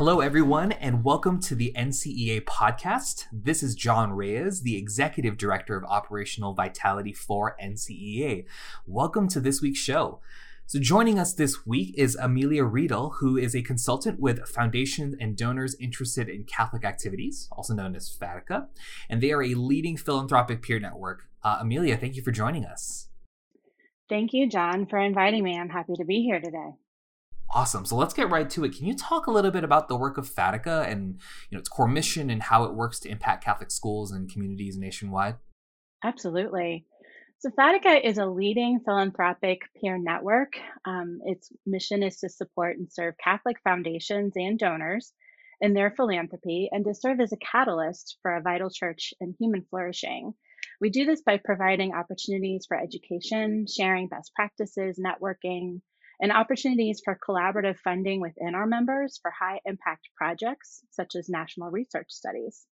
Hello, everyone, and welcome to the NCEA podcast. This is John Reyes, the Executive Director of Operational Vitality for NCEA. Welcome to this week's show. So, joining us this week is Amelia Riedel, who is a consultant with foundations and donors interested in Catholic activities, also known as FADICA, and they are a leading philanthropic peer network. Uh, Amelia, thank you for joining us. Thank you, John, for inviting me. I'm happy to be here today. Awesome. So let's get right to it. Can you talk a little bit about the work of FADICA and you know its core mission and how it works to impact Catholic schools and communities nationwide? Absolutely. So FADICA is a leading philanthropic peer network. Um, its mission is to support and serve Catholic foundations and donors in their philanthropy and to serve as a catalyst for a vital church and human flourishing. We do this by providing opportunities for education, sharing best practices, networking, and opportunities for collaborative funding within our members for high impact projects such as national research studies.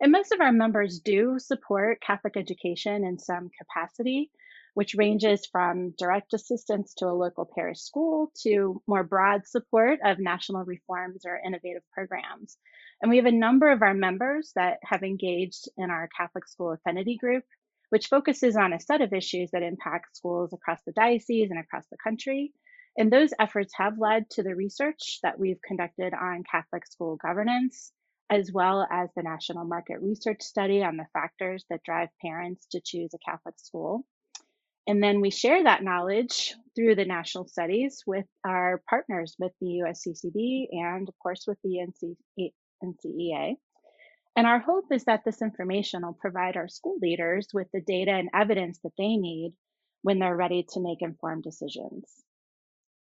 And most of our members do support Catholic education in some capacity, which ranges from direct assistance to a local parish school to more broad support of national reforms or innovative programs. And we have a number of our members that have engaged in our Catholic School Affinity Group, which focuses on a set of issues that impact schools across the diocese and across the country. And those efforts have led to the research that we've conducted on Catholic school governance, as well as the National Market Research Study on the factors that drive parents to choose a Catholic school. And then we share that knowledge through the national studies with our partners with the USCCB and, of course, with the NCEA. And our hope is that this information will provide our school leaders with the data and evidence that they need when they're ready to make informed decisions.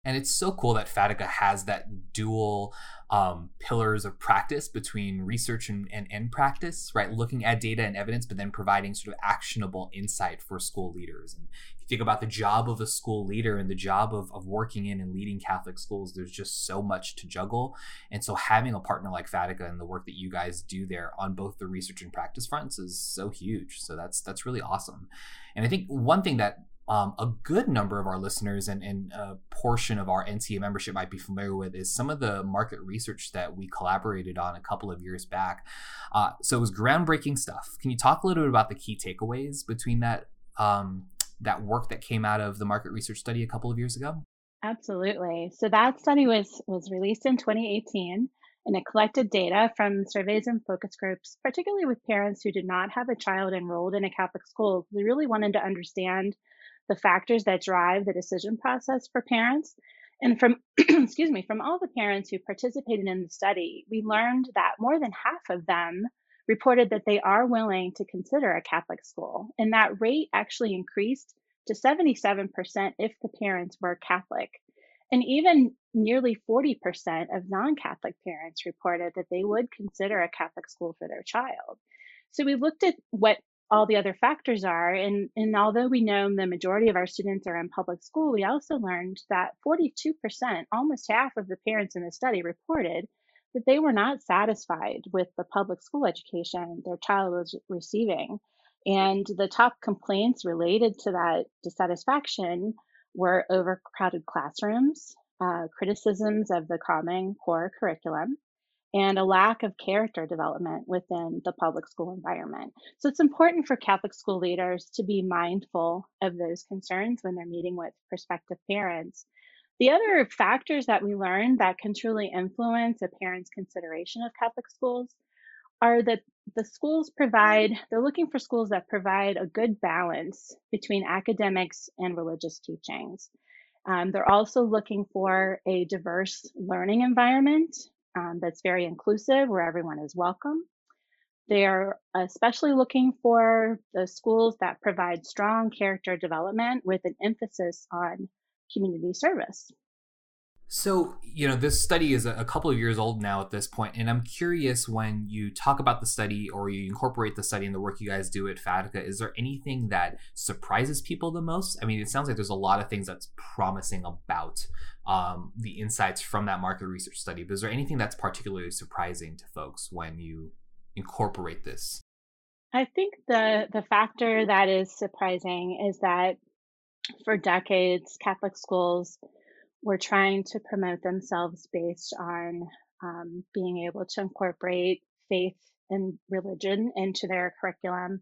And it's so cool that FADICA has that dual um, pillars of practice between research and, and, and practice, right? Looking at data and evidence, but then providing sort of actionable insight for school leaders. And if you think about the job of a school leader and the job of, of working in and leading Catholic schools, there's just so much to juggle. And so having a partner like FADICA and the work that you guys do there on both the research and practice fronts is so huge. So that's that's really awesome. And I think one thing that um, a good number of our listeners and, and a portion of our NCA membership might be familiar with is some of the market research that we collaborated on a couple of years back. Uh, so it was groundbreaking stuff. Can you talk a little bit about the key takeaways between that um, that work that came out of the market research study a couple of years ago? Absolutely. So that study was was released in 2018 and it collected data from surveys and focus groups, particularly with parents who did not have a child enrolled in a Catholic school. We really wanted to understand the factors that drive the decision process for parents. And from, excuse me, from all the parents who participated in the study, we learned that more than half of them reported that they are willing to consider a Catholic school. And that rate actually increased to 77% if the parents were Catholic. And even nearly 40% of non Catholic parents reported that they would consider a Catholic school for their child. So we looked at what all the other factors are. And, and although we know the majority of our students are in public school, we also learned that 42%, almost half of the parents in the study reported that they were not satisfied with the public school education their child was receiving. And the top complaints related to that dissatisfaction were overcrowded classrooms, uh, criticisms of the Common Core curriculum, and a lack of character development within the public school environment. So it's important for Catholic school leaders to be mindful of those concerns when they're meeting with prospective parents. The other factors that we learned that can truly influence a parent's consideration of Catholic schools are that the schools provide, they're looking for schools that provide a good balance between academics and religious teachings. Um, they're also looking for a diverse learning environment um, that's very inclusive, where everyone is welcome. They're especially looking for the schools that provide strong character development with an emphasis on community service. So, you know, this study is a couple of years old now at this point, and I'm curious when you talk about the study or you incorporate the study in the work you guys do at FADICA, is there anything that surprises people the most? I mean, it sounds like there's a lot of things that's promising about um, the insights from that market research study, but is there anything that's particularly surprising to folks when you incorporate this? I think the the factor that is surprising is that for decades, Catholic schools were trying to promote themselves based on um, being able to incorporate faith and religion into their curriculum.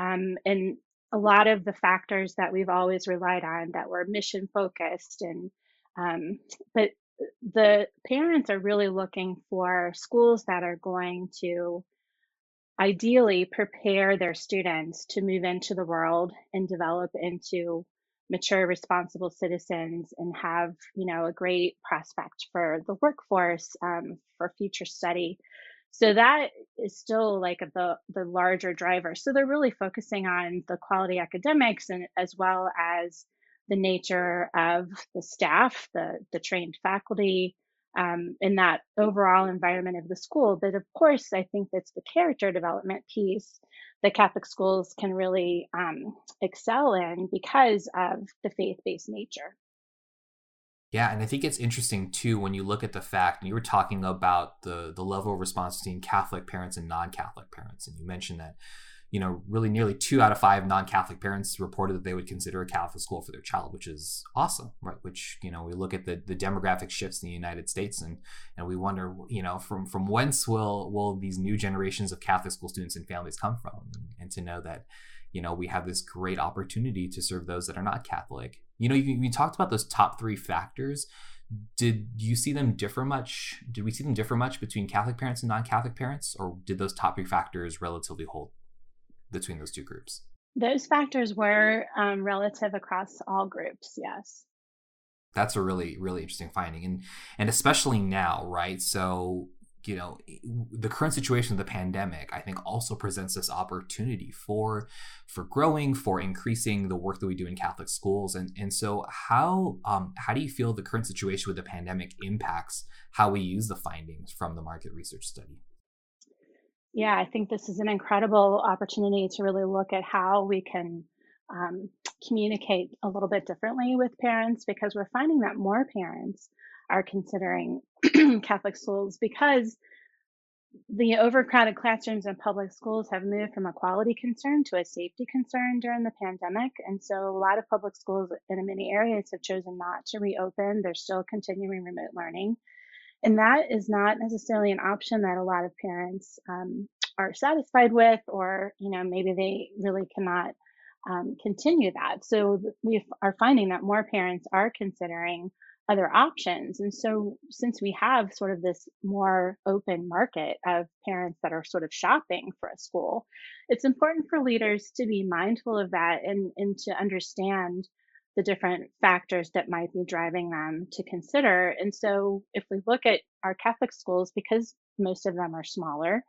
Um, and a lot of the factors that we've always relied on that were mission focused and um, but the parents are really looking for schools that are going to ideally prepare their students to move into the world and develop into mature responsible citizens and have you know a great prospect for the workforce um, for future study. So that is still like the the larger driver. So they're really focusing on the quality academics and as well as the nature of the staff the the trained faculty um, in that overall environment of the school. But of course, I think that's the character development piece that Catholic schools can really um, excel in because of the faith based nature. Yeah, and I think it's interesting too when you look at the fact, and you were talking about the the level of response between Catholic parents and non-Catholic parents, and you mentioned that you know, really nearly two out of five non-Catholic parents reported that they would consider a Catholic school for their child, which is awesome, right? Which you know, we look at the the demographic shifts in the United States, and and we wonder, you know, from from whence will will these new generations of Catholic school students and families come from, and, and to know that, you know, we have this great opportunity to serve those that are not Catholic. You know, you, you talked about those top three factors. Did you see them differ much? Did we see them differ much between catholic parents and non-catholic parents? Or did those top three factors relatively hold between those two groups? Those factors were um, relative across all groups, yes. That's a really, really interesting finding. And, and especially now, right? So, you know, the current situation of the pandemic, I think also presents this opportunity for, for growing, for increasing the work that we do in Catholic schools. And, and so how, um, how do you feel the current situation with the pandemic impacts how we use the findings from the market research study? Yeah, I think this is an incredible opportunity to really look at how we can um, communicate a little bit differently with parents because we're finding that more parents are considering Catholic schools because the overcrowded classrooms in public schools have moved from a quality concern to a safety concern during the pandemic. And so a lot of public schools in many areas have chosen not to reopen. They're still continuing remote learning. And that is not necessarily an option that a lot of parents um, are satisfied with, or, you know, maybe they really cannot um, continue that. So we are finding that more parents are considering other options. And so, since we have sort of this more open market of parents that are sort of shopping for a school, it's important for leaders to be mindful of that and, and to understand the different factors that might be driving them to consider. And so, if we look at our Catholic schools, because most of them are smaller,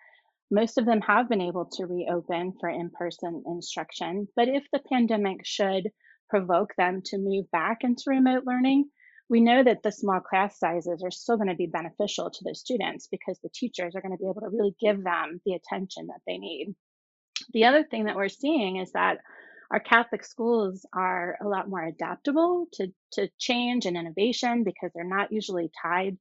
most of them have been able to reopen for in person instruction. But if the pandemic should provoke them to move back into remote learning, we know that the small class sizes are still going to be beneficial to the students because the teachers are going to be able to really give them the attention that they need. The other thing that we're seeing is that our Catholic schools are a lot more adaptable to, to change and innovation because they're not usually tied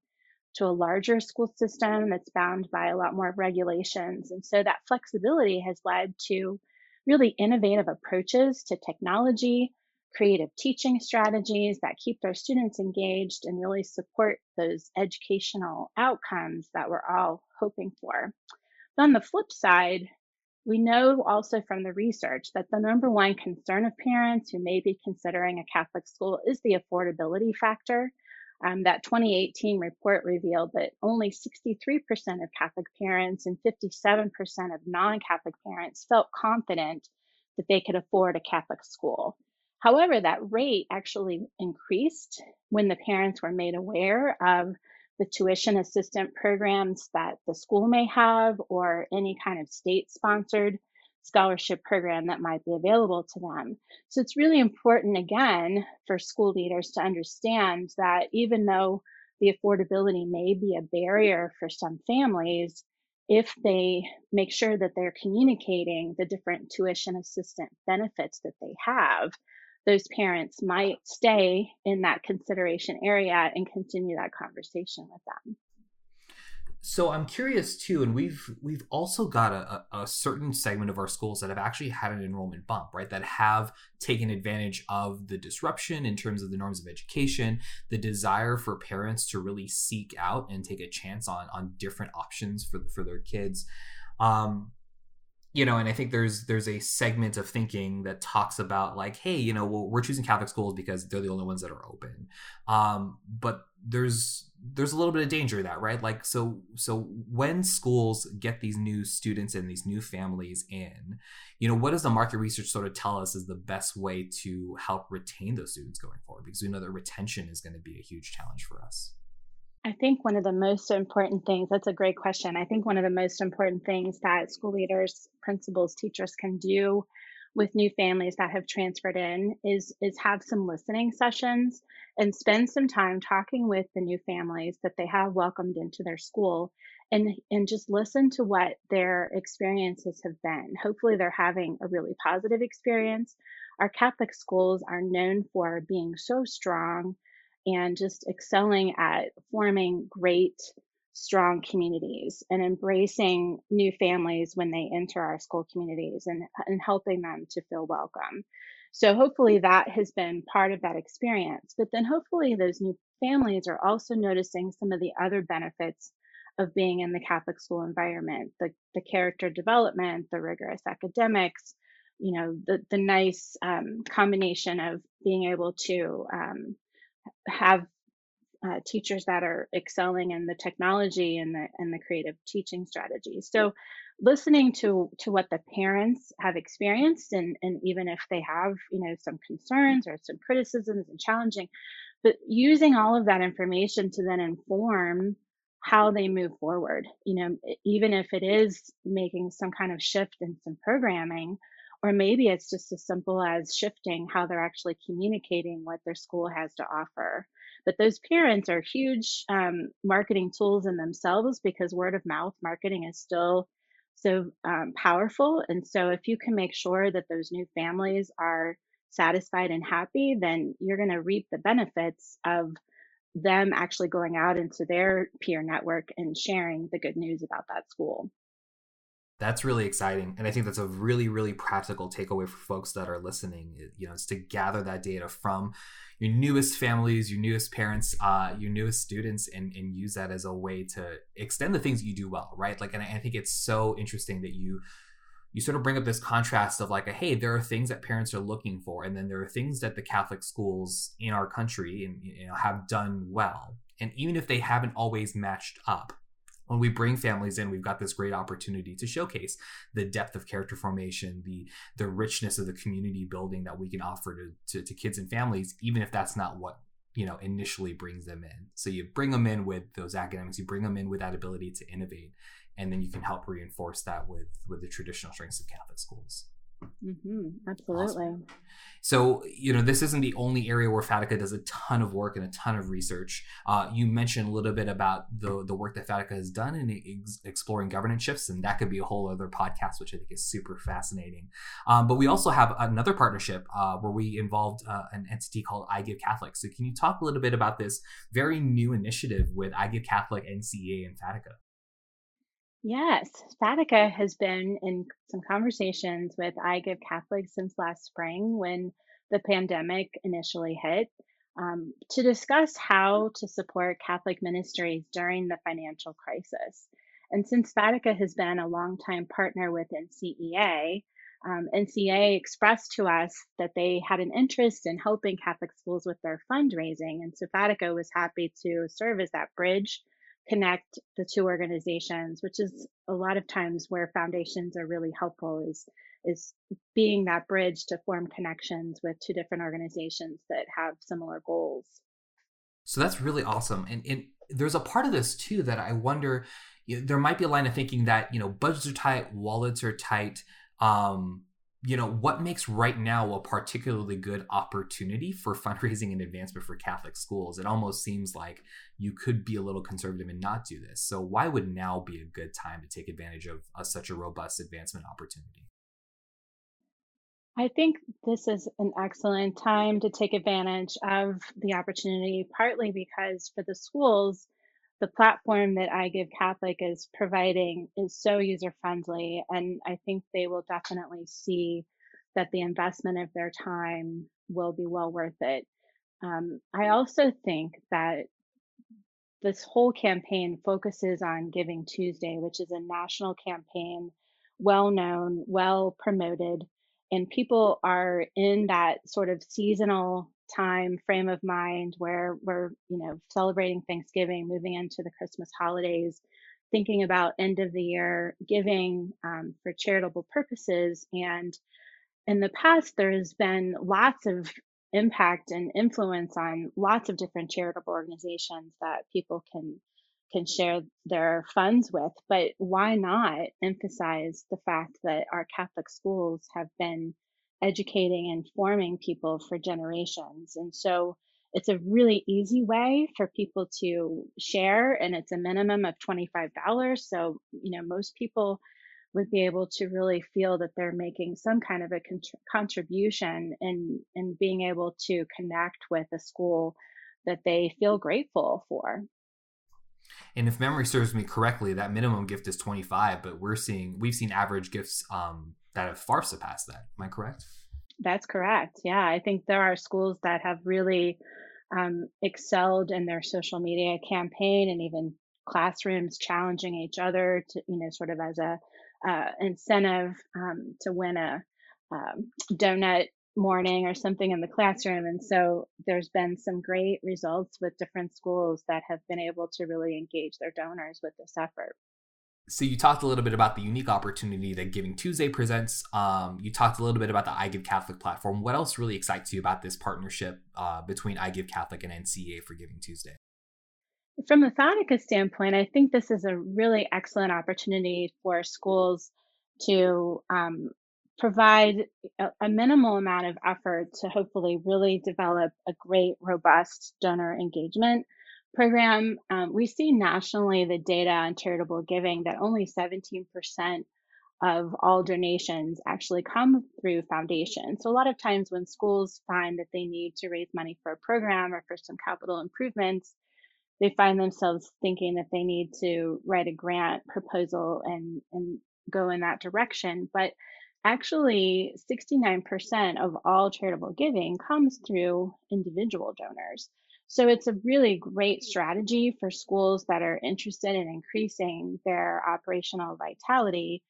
to a larger school system that's bound by a lot more regulations. And so that flexibility has led to really innovative approaches to technology, creative teaching strategies that keep their students engaged and really support those educational outcomes that we're all hoping for. But on the flip side, we know also from the research that the number one concern of parents who may be considering a Catholic school is the affordability factor. Um, that 2018 report revealed that only 63% of Catholic parents and 57% of non Catholic parents felt confident that they could afford a Catholic school. However, that rate actually increased when the parents were made aware of the tuition assistant programs that the school may have or any kind of state sponsored scholarship program that might be available to them. So it's really important, again, for school leaders to understand that even though the affordability may be a barrier for some families, if they make sure that they're communicating the different tuition assistant benefits that they have, those parents might stay in that consideration area and continue that conversation with them. So I'm curious too, and we've we've also got a, a, certain segment of our schools that have actually had an enrollment bump, right? That have taken advantage of the disruption in terms of the norms of education, the desire for parents to really seek out and take a chance on on different options for for their kids. Um, you know, and I think there's there's a segment of thinking that talks about like, hey, you know, well, we're choosing Catholic schools because they're the only ones that are open. Um, but there's there's a little bit of danger that, right? Like, so so when schools get these new students and these new families in, you know, what does the market research sort of tell us is the best way to help retain those students going forward? Because we know that retention is going to be a huge challenge for us. I think one of the most important things, that's a great question. I think one of the most important things that school leaders, principals, teachers can do with new families that have transferred in is is have some listening sessions and spend some time talking with the new families that they have welcomed into their school and and just listen to what their experiences have been. Hopefully they're having a really positive experience. Our Catholic schools are known for being so strong and just excelling at forming great, strong communities and embracing new families when they enter our school communities and, and helping them to feel welcome. So hopefully that has been part of that experience. But then hopefully those new families are also noticing some of the other benefits of being in the Catholic school environment, the, the character development, the rigorous academics, you know, the, the nice um, combination of being able to um, have uh, teachers that are excelling in the technology and the and the creative teaching strategies. So listening to to what the parents have experienced and and even if they have you know some concerns or some criticisms and challenging but using all of that information to then inform how they move forward you know even if it is making some kind of shift in some programming or maybe it's just as simple as shifting how they're actually communicating what their school has to offer. But those parents are huge um, marketing tools in themselves because word of mouth marketing is still so um, powerful. And so if you can make sure that those new families are satisfied and happy, then you're going to reap the benefits of them actually going out into their peer network and sharing the good news about that school. That's really exciting. And I think that's a really, really practical takeaway for folks that are listening. You know, is to gather that data from your newest families, your newest parents, uh, your newest students, and, and use that as a way to extend the things you do well, right? Like, and I think it's so interesting that you you sort of bring up this contrast of like, a, hey, there are things that parents are looking for, and then there are things that the Catholic schools in our country and you know have done well, and even if they haven't always matched up, when we bring families in we've got this great opportunity to showcase the depth of character formation the the richness of the community building that we can offer to, to, to kids and families even if that's not what you know initially brings them in. So you bring them in with those academics you bring them in with that ability to innovate and then you can help reinforce that with with the traditional strengths of catholic schools Mm-hmm, absolutely. Awesome. So, you know, this isn't the only area where FADICA does a ton of work and a ton of research. Uh, you mentioned a little bit about the the work that FADICA has done in ex- exploring governance shifts, and that could be a whole other podcast, which I think is super fascinating. Um, but we also have another partnership uh, where we involved uh, an entity called I Give Catholic. So, can you talk a little bit about this very new initiative with I Give Catholic, NCA, and FADICA? Yes, FADICA has been in some conversations with I Give Catholics since last spring when the pandemic initially hit um, to discuss how to support Catholic ministries during the financial crisis. And since FADICA has been a longtime partner with NCEA, um, NCEA expressed to us that they had an interest in helping Catholic schools with their fundraising. And so FADICA was happy to serve as that bridge connect the two organizations, which is a lot of times where foundations are really helpful is is being that bridge to form connections with two different organizations that have similar goals. So that's really awesome. And, and there's a part of this too that I wonder you know, there might be a line of thinking that, you know, budgets are tight, wallets are tight. Um, you know what makes right now a particularly good opportunity for fundraising and advancement for catholic schools? It almost seems like you could be a little conservative and not do this. So why would now be a good time to take advantage of uh, such a robust advancement opportunity? I think this is an excellent time to take advantage of the opportunity, partly because for the schools, the platform that I Give Catholic is providing is so user friendly, and I think they will definitely see that the investment of their time will be well worth it. Um, I also think that this whole campaign focuses on Giving Tuesday, which is a national campaign, well known, well promoted, and people are in that sort of seasonal time frame of mind where we're, you know, celebrating Thanksgiving, moving into the Christmas holidays, thinking about end of the year giving um, for charitable purposes. And in the past, there has been lots of impact and influence on lots of different charitable organizations that people can can share their funds with but why not emphasize the fact that our catholic schools have been educating and forming people for generations and so it's a really easy way for people to share and it's a minimum of $25 so you know most people would be able to really feel that they're making some kind of a con- contribution and and being able to connect with a school that they feel grateful for. And if memory serves me correctly, that minimum gift is 25, but we're seeing we've seen average gifts um, that have far surpassed that. Am I correct? That's correct. Yeah, I think there are schools that have really um, excelled in their social media campaign and even classrooms challenging each other to, you know, sort of as a uh, incentive um, to win a um, donut morning or something in the classroom. And so there's been some great results with different schools that have been able to really engage their donors with this effort. So you talked a little bit about the unique opportunity that Giving Tuesday presents. Um, you talked a little bit about the iGive Catholic platform. What else really excites you about this partnership uh, between iGive Catholic and NCEA for Giving Tuesday? From a FADICA standpoint, I think this is a really excellent opportunity for schools to um, provide a, a, minimal amount of effort to hopefully really develop a great, robust donor engagement program. Um, we see nationally the data on charitable giving that only 17% of all donations actually come through foundations. So a lot of times when schools find that they need to raise money for a program or for some capital improvements, they find themselves thinking that they need to write a grant proposal and, and go in that direction. But actually, 69% of all charitable giving comes through individual donors. So it's a really great strategy for schools that are interested in increasing their operational vitality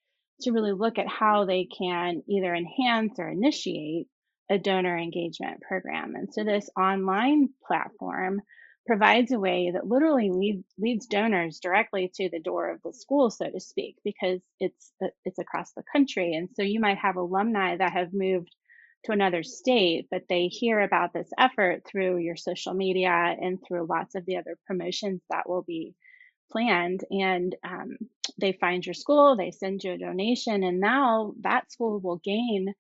to really look at how they can either enhance or initiate a donor engagement program. And so this online platform provides a way that literally lead, leads donors directly to the door of the school, so to speak, because it's it's across the country, and so you might have alumni that have moved to another state, but they hear about this effort through your social media and through lots of the other promotions that will be planned, and um, they find your school, they send you a donation, and now that school will gain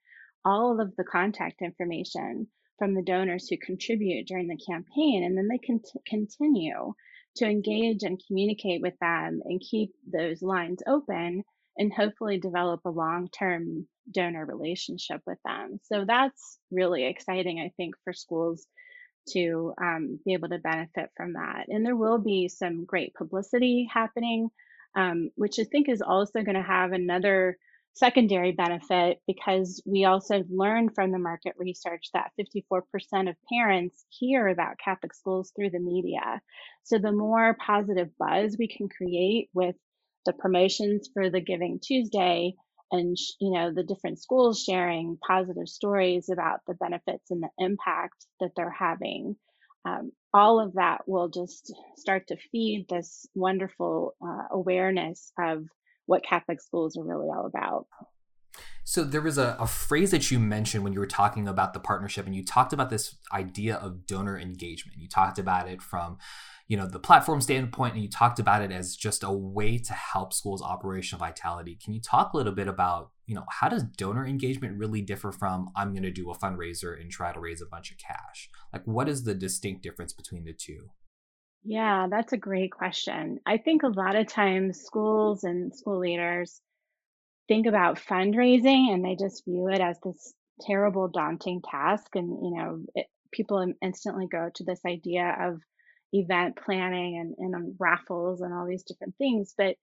all of the contact information from the donors who contribute during the campaign. And then they can continue to engage and communicate with them and keep those lines open and hopefully develop a long term donor relationship with them. So that's really exciting, I think, for schools to um, be able to benefit from that. And there will be some great publicity happening, um, which I think is also going to have another secondary benefit because we also learned from the market research that 54% of parents hear about Catholic schools through the media. So the more positive buzz we can create with the promotions for the Giving Tuesday and you know the different schools sharing positive stories about the benefits and the impact that they're having um, all of that will just start to feed this wonderful uh, awareness of what Catholic schools are really all about. So there was a, a, phrase that you mentioned when you were talking about the partnership, and you talked about this idea of donor engagement. You talked about it from, you know, the platform standpoint, and you talked about it as just a way to help schools' operational vitality. Can you talk a little bit about, you know, how does donor engagement really differ from I'm going to do a fundraiser and try to raise a bunch of cash? Like, what is the distinct difference between the two? Yeah, that's a great question. I think a lot of times schools and school leaders think about fundraising and they just view it as this terrible, daunting task. And, you know, it, people instantly go to this idea of event planning and, and um, raffles and all these different things. But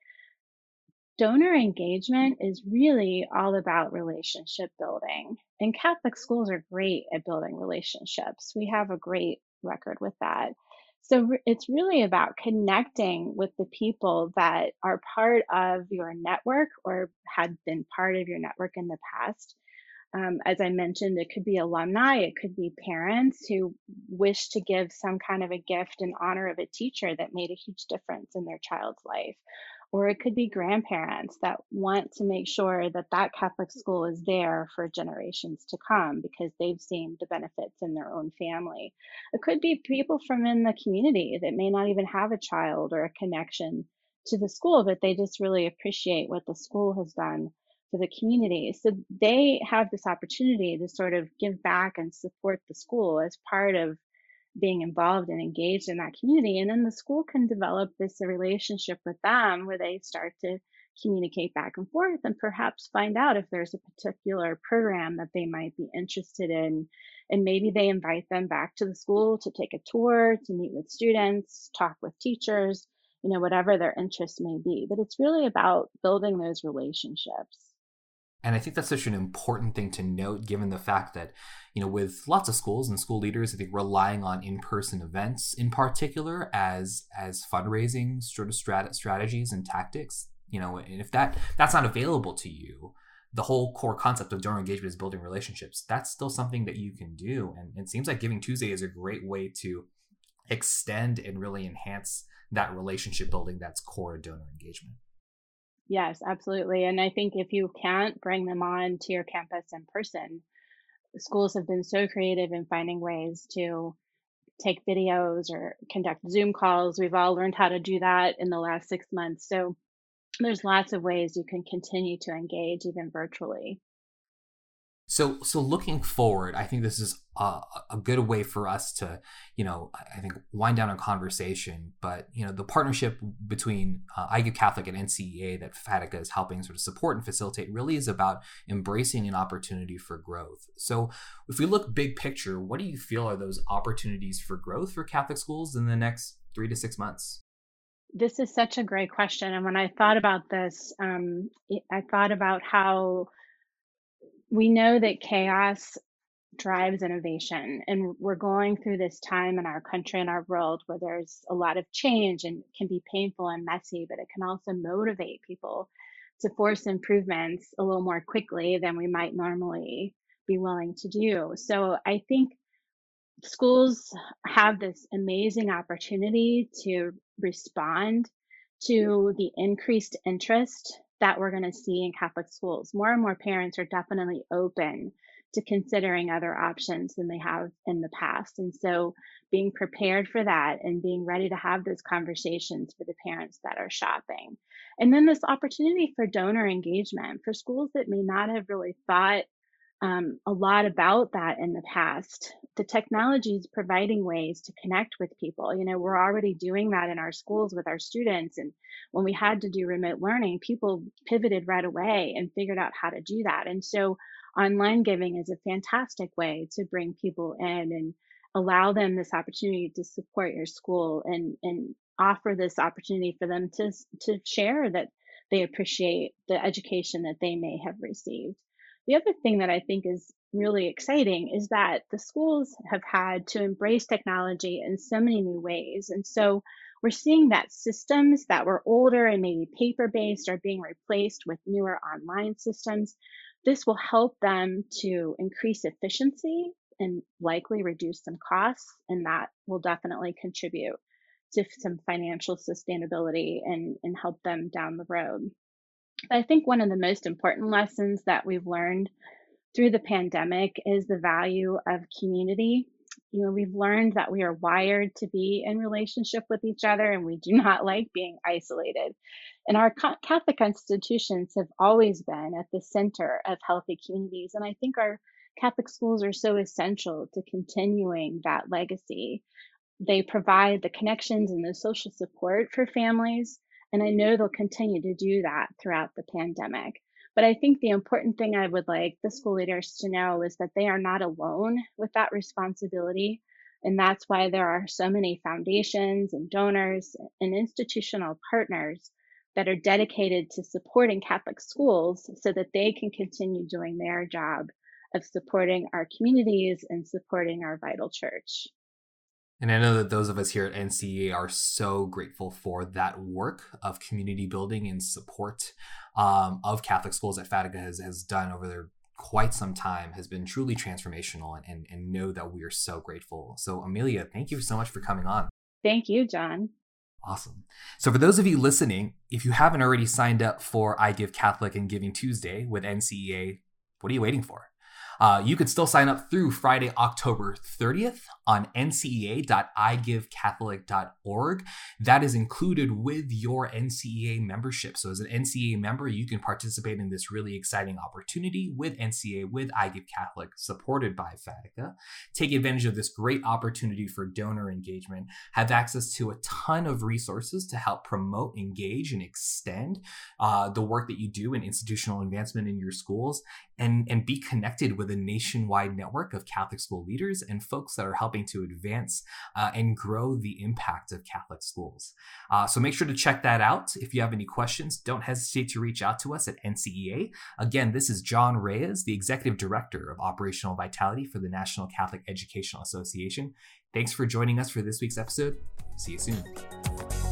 donor engagement is really all about relationship building. And Catholic schools are great at building relationships. We have a great record with that. So it's really about connecting with the people that are part of your network or had been part of your network in the past. Um, as I mentioned, it could be alumni, it could be parents who wish to give some kind of a gift in honor of a teacher that made a huge difference in their child's life or it could be grandparents that want to make sure that that Catholic school is there for generations to come because they've seen the benefits in their own family. It could be people from in the community that may not even have a child or a connection to the school, but they just really appreciate what the school has done for the community. So they have this opportunity to sort of give back and support the school as part of being involved and engaged in that community. And then the school can develop this relationship with them where they start to communicate back and forth and perhaps find out if there's a particular program that they might be interested in. And maybe they invite them back to the school to take a tour, to meet with students, talk with teachers, you know, whatever their interest may be. But it's really about building those relationships. And I think that's such an important thing to note, given the fact that, you know, with lots of schools and school leaders, I think relying on in-person events in particular as as fundraising sort of strat- strategies and tactics, you know, and if that that's not available to you, the whole core concept of donor engagement is building relationships. That's still something that you can do, and it seems like Giving Tuesday is a great way to extend and really enhance that relationship building that's core donor engagement. Yes, absolutely. And I think if you can't bring them on to your campus in person, schools have been so creative in finding ways to take videos or conduct Zoom calls. We've all learned how to do that in the last six months. So there's lots of ways you can continue to engage even virtually. So, so looking forward, I think this is a, a, good way for us to, you know, I think wind down a conversation. But you know, the partnership between uh, I Give Catholic and NCEA that FADICA is helping sort of support and facilitate really is about embracing an opportunity for growth. So, if we look big picture, what do you feel are those opportunities for growth for Catholic schools in the next three to six months? This is such a great question, and when I thought about this, um, I thought about how we know that chaos drives innovation and we're going through this time in our country and our world where there's a lot of change and can be painful and messy but it can also motivate people to force improvements a little more quickly than we might normally be willing to do. So i think schools have this amazing opportunity to respond to the increased interest that we're going to see in Catholic schools. More and more parents are definitely open to considering other options than they have in the past. And so being prepared for that and being ready to have those conversations for the parents that are shopping. And then this opportunity for donor engagement for schools that may not have really thought um, a lot about that in the past. The technology is providing ways to connect with people. You know, we're already doing that in our schools with our students. And when we had to do remote learning, people pivoted right away and figured out how to do that. And so online giving is a fantastic way to bring people in and allow them this opportunity to support your school and, and offer this opportunity for them to, to share that they appreciate the education that they may have received. The other thing that I think is really exciting is that the schools have had to embrace technology in so many new ways. And so we're seeing that systems that were older and maybe paper based are being replaced with newer online systems. This will help them to increase efficiency and likely reduce some costs, and that will definitely contribute to some financial sustainability and, and help them down the road. I think one of the most important lessons that we've learned through the pandemic is the value of community. You know, we've learned that we are wired to be in relationship with each other and we do not like being isolated. And our Catholic institutions have always been at the center of healthy communities. And I think our Catholic schools are so essential to continuing that legacy. They provide the connections and the social support for families and I know they'll continue to do that throughout the pandemic. But I think the important thing I would like the school leaders to know is that they are not alone with that responsibility. And that's why there are so many foundations and donors and institutional partners that are dedicated to supporting Catholic schools so that they can continue doing their job of supporting our communities and supporting our vital church. And I know that those of us here at NCEA are so grateful for that work of community building and support um, of Catholic schools that FADICA has, has done over their quite some time has been truly transformational and, and, and know that we are so grateful. So, Amelia, thank you so much for coming on. Thank you, John. Awesome. So, for those of you listening, if you haven't already signed up for I Give Catholic and Giving Tuesday with NCEA, what are you waiting for? Uh, you can still sign up through Friday, October 30th on ncea.igivecatholic.org. That is included with your NCEA membership. So, as an NCEA member, you can participate in this really exciting opportunity with NCEA, with I Give Catholic, supported by FADICA. Take advantage of this great opportunity for donor engagement, have access to a ton of resources to help promote, engage, and extend uh, the work that you do in institutional advancement in your schools, and, and be connected with a nationwide network of Catholic school leaders and folks that are helping to advance uh, and grow the impact of Catholic schools. Uh, so make sure to check that out. If you have any questions, don't hesitate to reach out to us at NCEA. Again, this is John Reyes, the Executive Director of Operational Vitality for the National Catholic Educational Association. Thanks for joining us for this week's episode. See you soon.